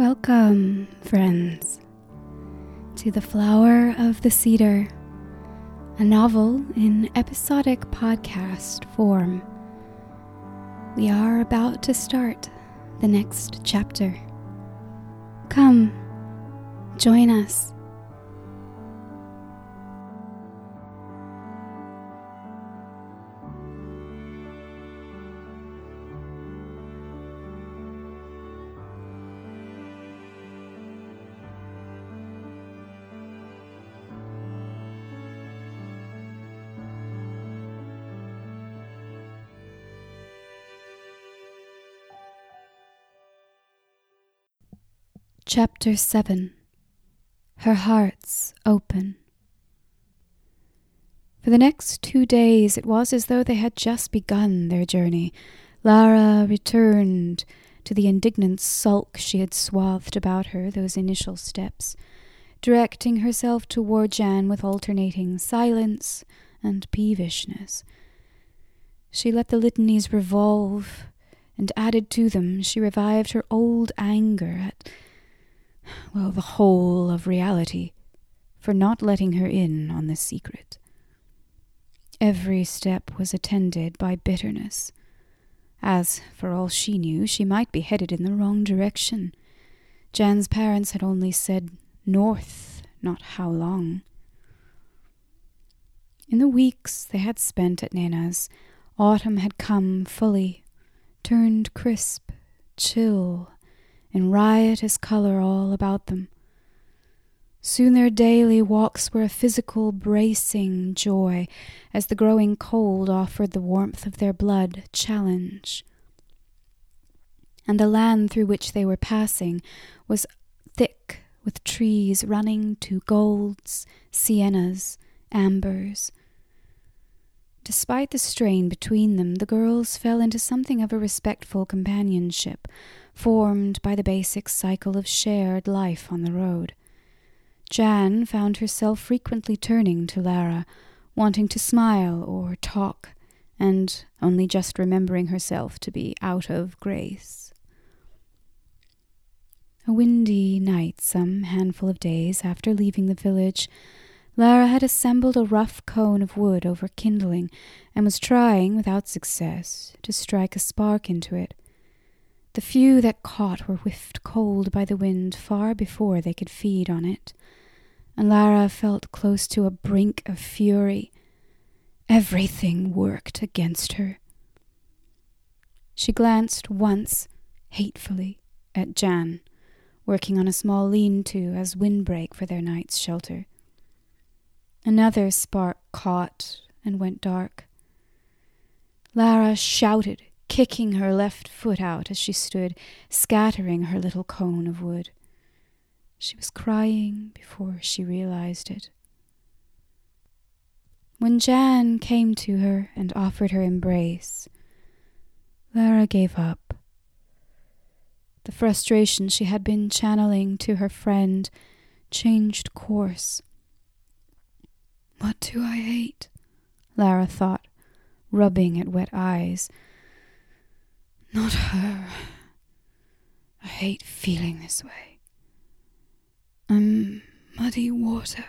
Welcome, friends, to The Flower of the Cedar, a novel in episodic podcast form. We are about to start the next chapter. Come, join us. Chapter 7 Her Heart's Open. For the next two days it was as though they had just begun their journey. Lara returned to the indignant sulk she had swathed about her those initial steps, directing herself toward Jann with alternating silence and peevishness. She let the litanies revolve, and added to them, she revived her old anger at well, the whole of reality, for not letting her in on the secret. Every step was attended by bitterness, as, for all she knew, she might be headed in the wrong direction. Jann's parents had only said north, not how long. In the weeks they had spent at Nana's, autumn had come fully, turned crisp, chill, in riotous color all about them. Soon their daily walks were a physical bracing joy as the growing cold offered the warmth of their blood challenge. And the land through which they were passing was thick with trees running to golds, siennas, ambers. Despite the strain between them, the girls fell into something of a respectful companionship, formed by the basic cycle of shared life on the road. Jann found herself frequently turning to Lara, wanting to smile or talk, and only just remembering herself to be out of grace. A windy night, some handful of days after leaving the village, Lara had assembled a rough cone of wood over kindling and was trying, without success, to strike a spark into it. The few that caught were whiffed cold by the wind far before they could feed on it, and Lara felt close to a brink of fury. Everything worked against her. She glanced once, hatefully, at Jann, working on a small lean to as windbreak for their night's shelter. Another spark caught and went dark. Lara shouted kicking her left foot out as she stood, scattering her little cone of wood. She was crying before she realized it. When Jann came to her and offered her embrace, Lara gave up. The frustration she had been channeling to her friend changed course. What do I hate? Lara thought, rubbing at wet eyes not her. I hate feeling this way. I'm muddy water.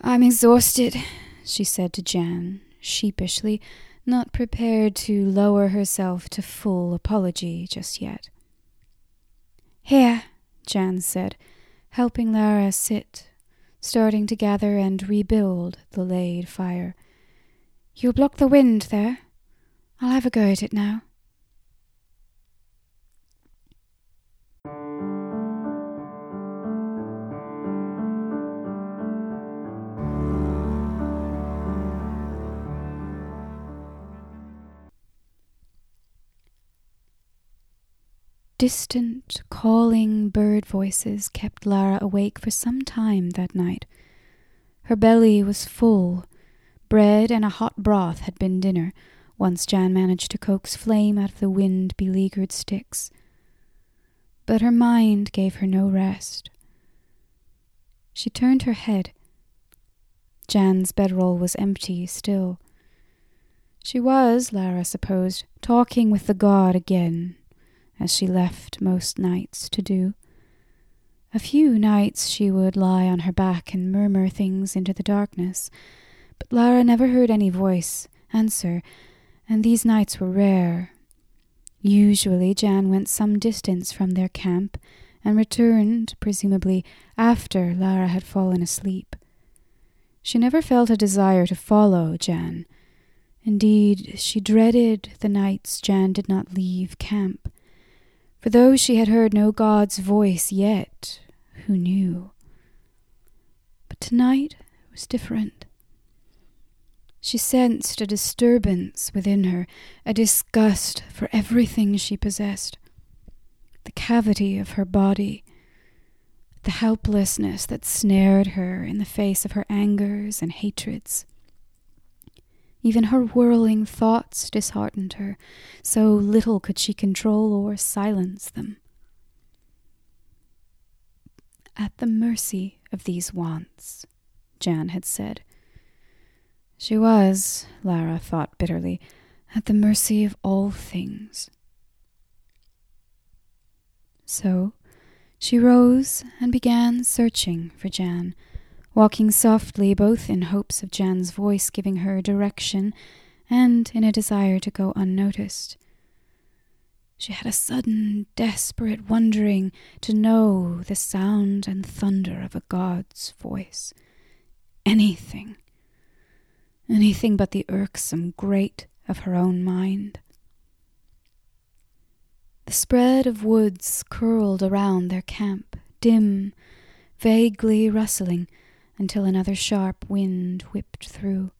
I'm exhausted, she said to Jann, sheepishly, not prepared to lower herself to full apology just yet. Here, Jann said, helping Lara sit, starting to gather and rebuild the laid fire. You'll block the wind there. I'll have a go at it now. Distant, calling bird voices kept Lara awake for some time that night. Her belly was full. Bread and a hot broth had been dinner, once Jann managed to coax flame out of the wind beleaguered sticks. But her mind gave her no rest. She turned her head. Jann's bedroll was empty still. She was, Lara supposed, talking with the god again, as she left most nights to do. A few nights she would lie on her back and murmur things into the darkness, but Lara never heard any voice answer, and these nights were rare. Usually Jann went some distance from their camp and returned, presumably, after Lara had fallen asleep. She never felt a desire to follow Jann. Indeed, she dreaded the nights Jann did not leave camp. For though she had heard no God's voice yet, who knew? But tonight was different. She sensed a disturbance within her, a disgust for everything she possessed. The cavity of her body, the helplessness that snared her in the face of her angers and hatreds. Even her whirling thoughts disheartened her, so little could she control or silence them. At the mercy of these wants, Jann had said. She was, Lara thought bitterly, at the mercy of all things. So she rose and began searching for Jann walking softly both in hopes of Jann's voice giving her direction and in a desire to go unnoticed. She had a sudden, desperate wondering to know the sound and thunder of a god's voice. Anything. Anything but the irksome grate of her own mind. The spread of woods curled around their camp, dim, vaguely rustling, until another sharp wind whipped through.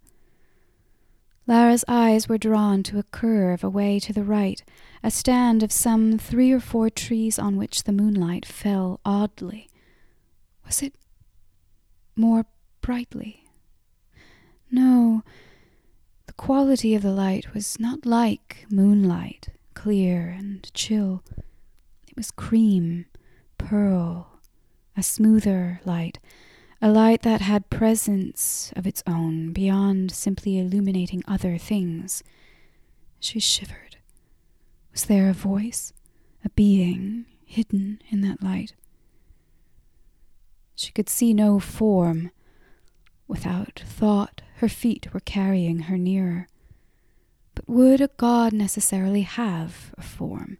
Lara's eyes were drawn to a curve away to the right, a stand of some three or four trees on which the moonlight fell oddly. Was it more brightly? No, quality of the light was not like moonlight, clear and chill. It was cream, pearl, a smoother light a light that had presence of its own beyond simply illuminating other things. She shivered. Was there a voice, a being hidden in that light? She could see no form. Without thought, her feet were carrying her nearer. But would a god necessarily have a form?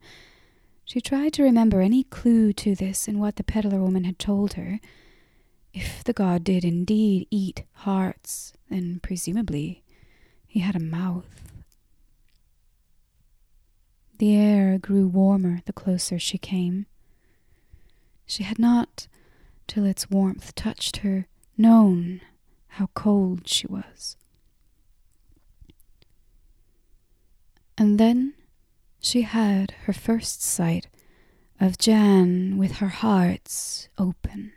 She tried to remember any clue to this in what the peddler woman had told her. If the god did indeed eat hearts, then presumably he had a mouth. The air grew warmer the closer she came. She had not, till its warmth touched her, known how cold she was. And then she had her first sight of Jann with her hearts open.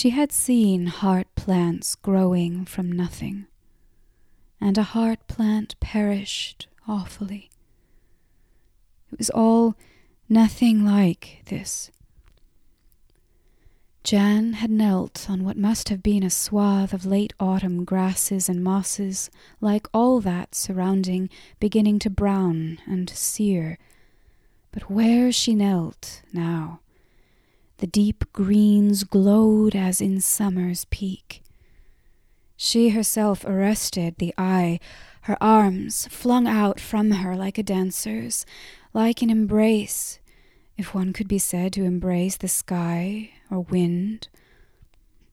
She had seen heart plants growing from nothing, and a heart plant perished awfully. It was all nothing like this. Jann had knelt on what must have been a swath of late autumn grasses and mosses, like all that surrounding, beginning to brown and sear. But where she knelt now, the deep greens glowed as in summer's peak. She herself arrested the eye, her arms flung out from her like a dancer's, like an embrace, if one could be said to embrace the sky or wind.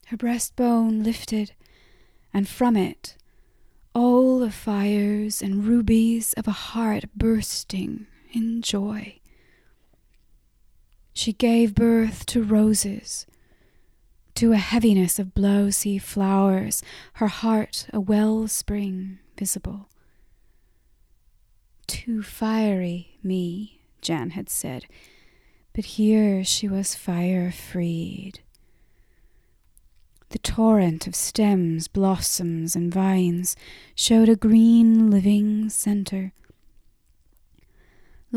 Her breastbone lifted, and from it all the fires and rubies of a heart bursting in joy. She gave birth to roses, to a heaviness of blowsy flowers, her heart a well spring visible. Too fiery me, Jann had said, but here she was fire freed. The torrent of stems, blossoms, and vines showed a green living centre.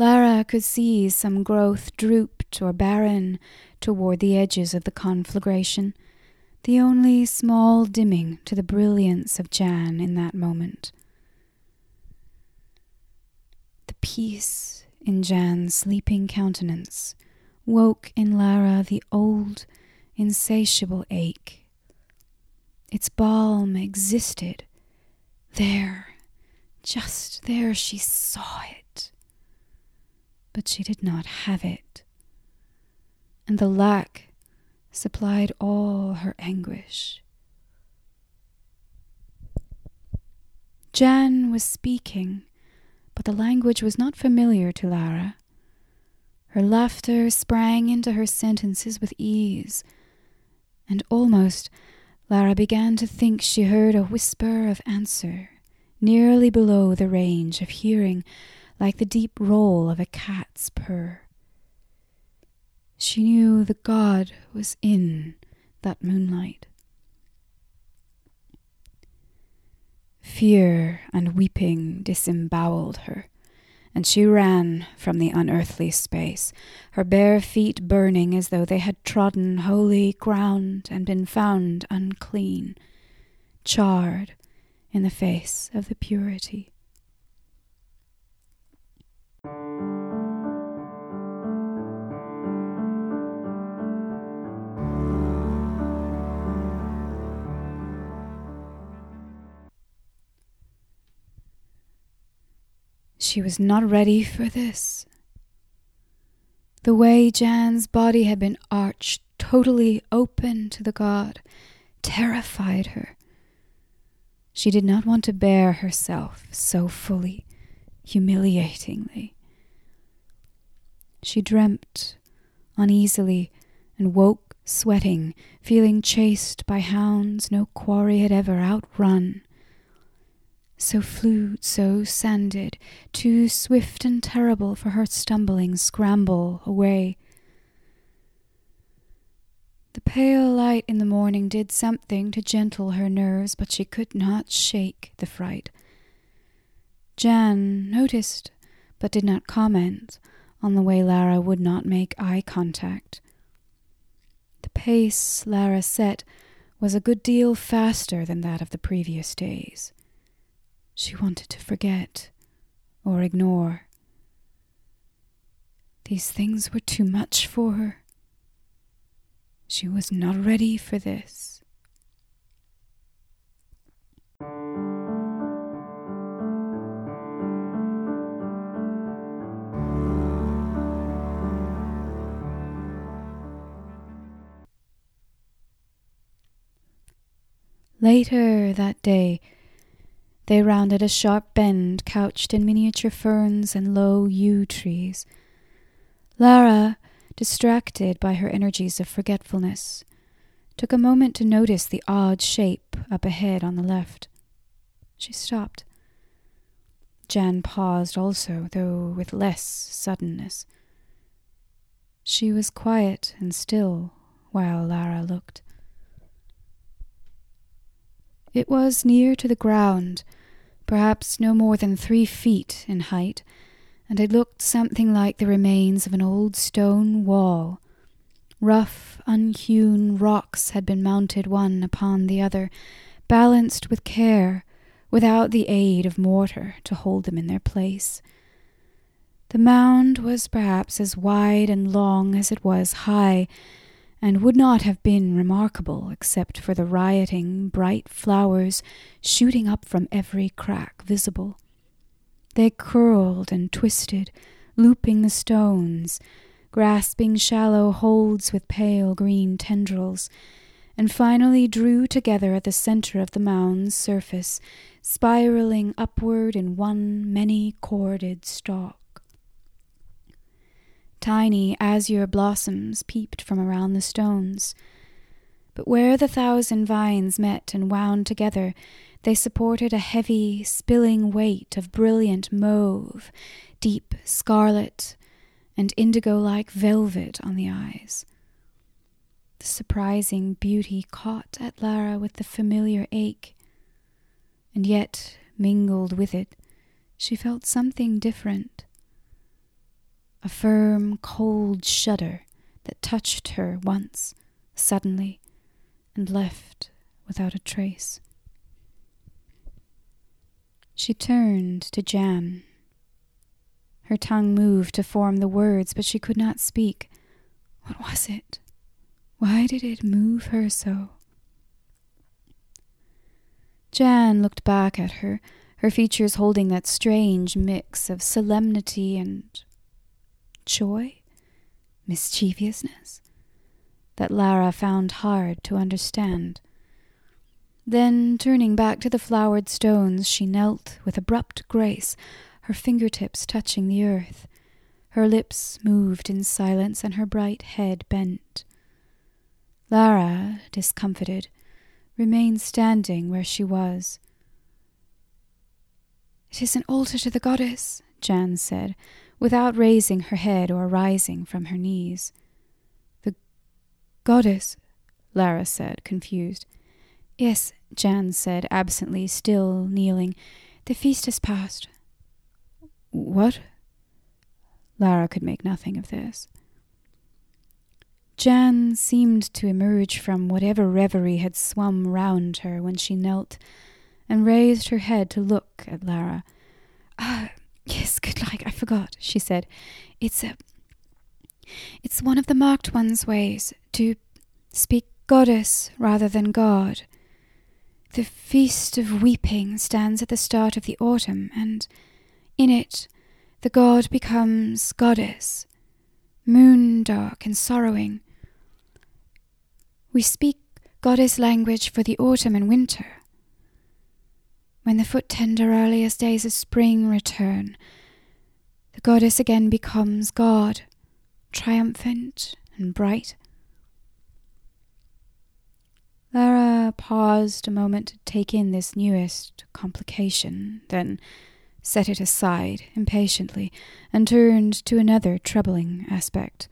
Lara could see some growth drooped or barren toward the edges of the conflagration, the only small dimming to the brilliance of Jann in that moment. The peace in Jann's sleeping countenance woke in Lara the old, insatiable ache. Its balm existed. There, just there, she saw it. But she did not have it. And the lack supplied all her anguish. Jann was speaking, but the language was not familiar to Lara. Her laughter sprang into her sentences with ease, and almost Lara began to think she heard a whisper of answer, nearly below the range of hearing, like the deep roll of a cat's purr. She knew the god was in that moonlight. Fear and weeping disemboweled her, and she ran from the unearthly space, her bare feet burning as though they had trodden holy ground and been found unclean, charred in the face of the purity. She was not ready for this. The way Jann's body had been arched totally open to the god terrified her. She did not want to bear herself so fully, humiliatingly. She dreamt uneasily and woke sweating, feeling chased by hounds no quarry had ever outrun so flued, so sanded, too swift and terrible for her stumbling scramble away. The pale light in the morning did something to gentle her nerves, but she could not shake the fright. Jann noticed, but did not comment on the way Lara would not make eye contact. The pace Lara set was a good deal faster than that of the previous days. She wanted to forget or ignore. These things were too much for her. She was not ready for this. Later that day, they rounded a sharp bend couched in miniature ferns and low yew trees. Lara, distracted by her energies of forgetfulness, took a moment to notice the odd shape up ahead on the left. She stopped. Jann paused also, though with less suddenness. She was quiet and still while Lara looked. It was near to the ground, perhaps no more than three feet in height, and it looked something like the remains of an old stone wall. Rough, unhewn rocks had been mounted one upon the other, balanced with care, without the aid of mortar to hold them in their place. The mound was perhaps as wide and long as it was high, and would not have been remarkable except for the rioting, bright flowers shooting up from every crack visible. They curled and twisted, looping the stones, grasping shallow holds with pale green tendrils, and finally drew together at the center of the mound's surface, spiraling upward in one many corded stalk. Tiny azure blossoms peeped from around the stones. But where the thousand vines met and wound together, they supported a heavy, spilling weight of brilliant mauve, deep scarlet, and indigo like velvet on the eyes. The surprising beauty caught at Lara with the familiar ache, and yet, mingled with it, she felt something different. A firm, cold shudder that touched her once, suddenly, and left without a trace. She turned to Jann. Her tongue moved to form the words, but she could not speak. What was it? Why did it move her so? Jann looked back at her, her features holding that strange mix of solemnity and joy, mischievousness, that Lara found hard to understand. Then, turning back to the flowered stones, she knelt with abrupt grace, her fingertips touching the earth. Her lips moved in silence and her bright head bent. Lara, discomfited, remained standing where she was. It is an altar to the goddess, Jann said, without raising her head or rising from her knees. The goddess, Lara said, confused. Yes, Jann said absently, still kneeling. The feast has passed. What? Lara could make nothing of this. Jann seemed to emerge from whatever reverie had swum round her when she knelt and raised her head to look at Lara. Ah, yes, good like, I forgot, she said. It's a. It's one of the marked one's ways to speak goddess rather than god. The Feast of Weeping stands at the start of the autumn, and in it the god becomes goddess, moon dark and sorrowing. We speak goddess language for the autumn and winter. When the foot tender earliest days of spring return, the goddess again becomes God, triumphant and bright. Lara paused a moment to take in this newest complication, then set it aside impatiently and turned to another troubling aspect.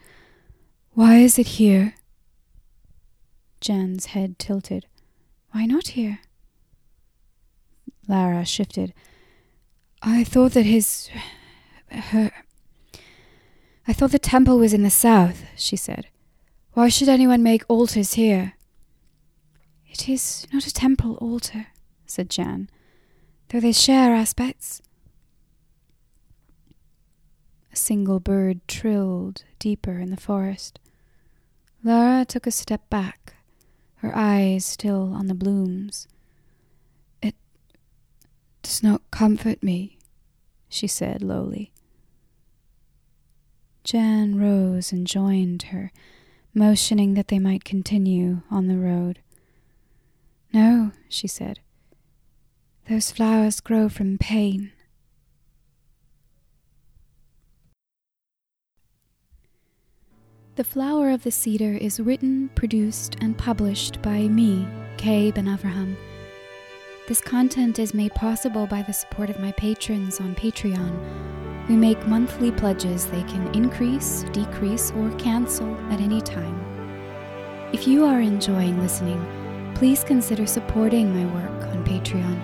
Why is it here? Jann's head tilted. Why not here? Lara shifted. I thought that his. her. I thought the temple was in the south, she said. Why should anyone make altars here? It is not a temple altar, said Jann, though they share aspects. A single bird trilled deeper in the forest. Lara took a step back, her eyes still on the blooms. Does not comfort me, she said lowly. Jann rose and joined her, motioning that they might continue on the road. No, she said. Those flowers grow from pain. The Flower of the Cedar is written, produced, and published by me, Kay Ben Avraham. This content is made possible by the support of my patrons on Patreon, who make monthly pledges they can increase, decrease, or cancel at any time. If you are enjoying listening, please consider supporting my work on Patreon.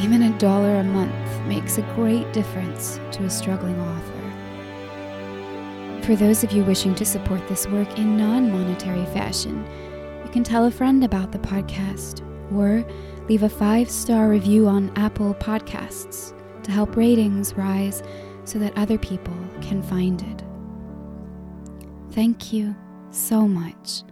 Even a dollar a month makes a great difference to a struggling author. For those of you wishing to support this work in non monetary fashion, you can tell a friend about the podcast or leave a five star review on Apple Podcasts to help ratings rise so that other people can find it. Thank you so much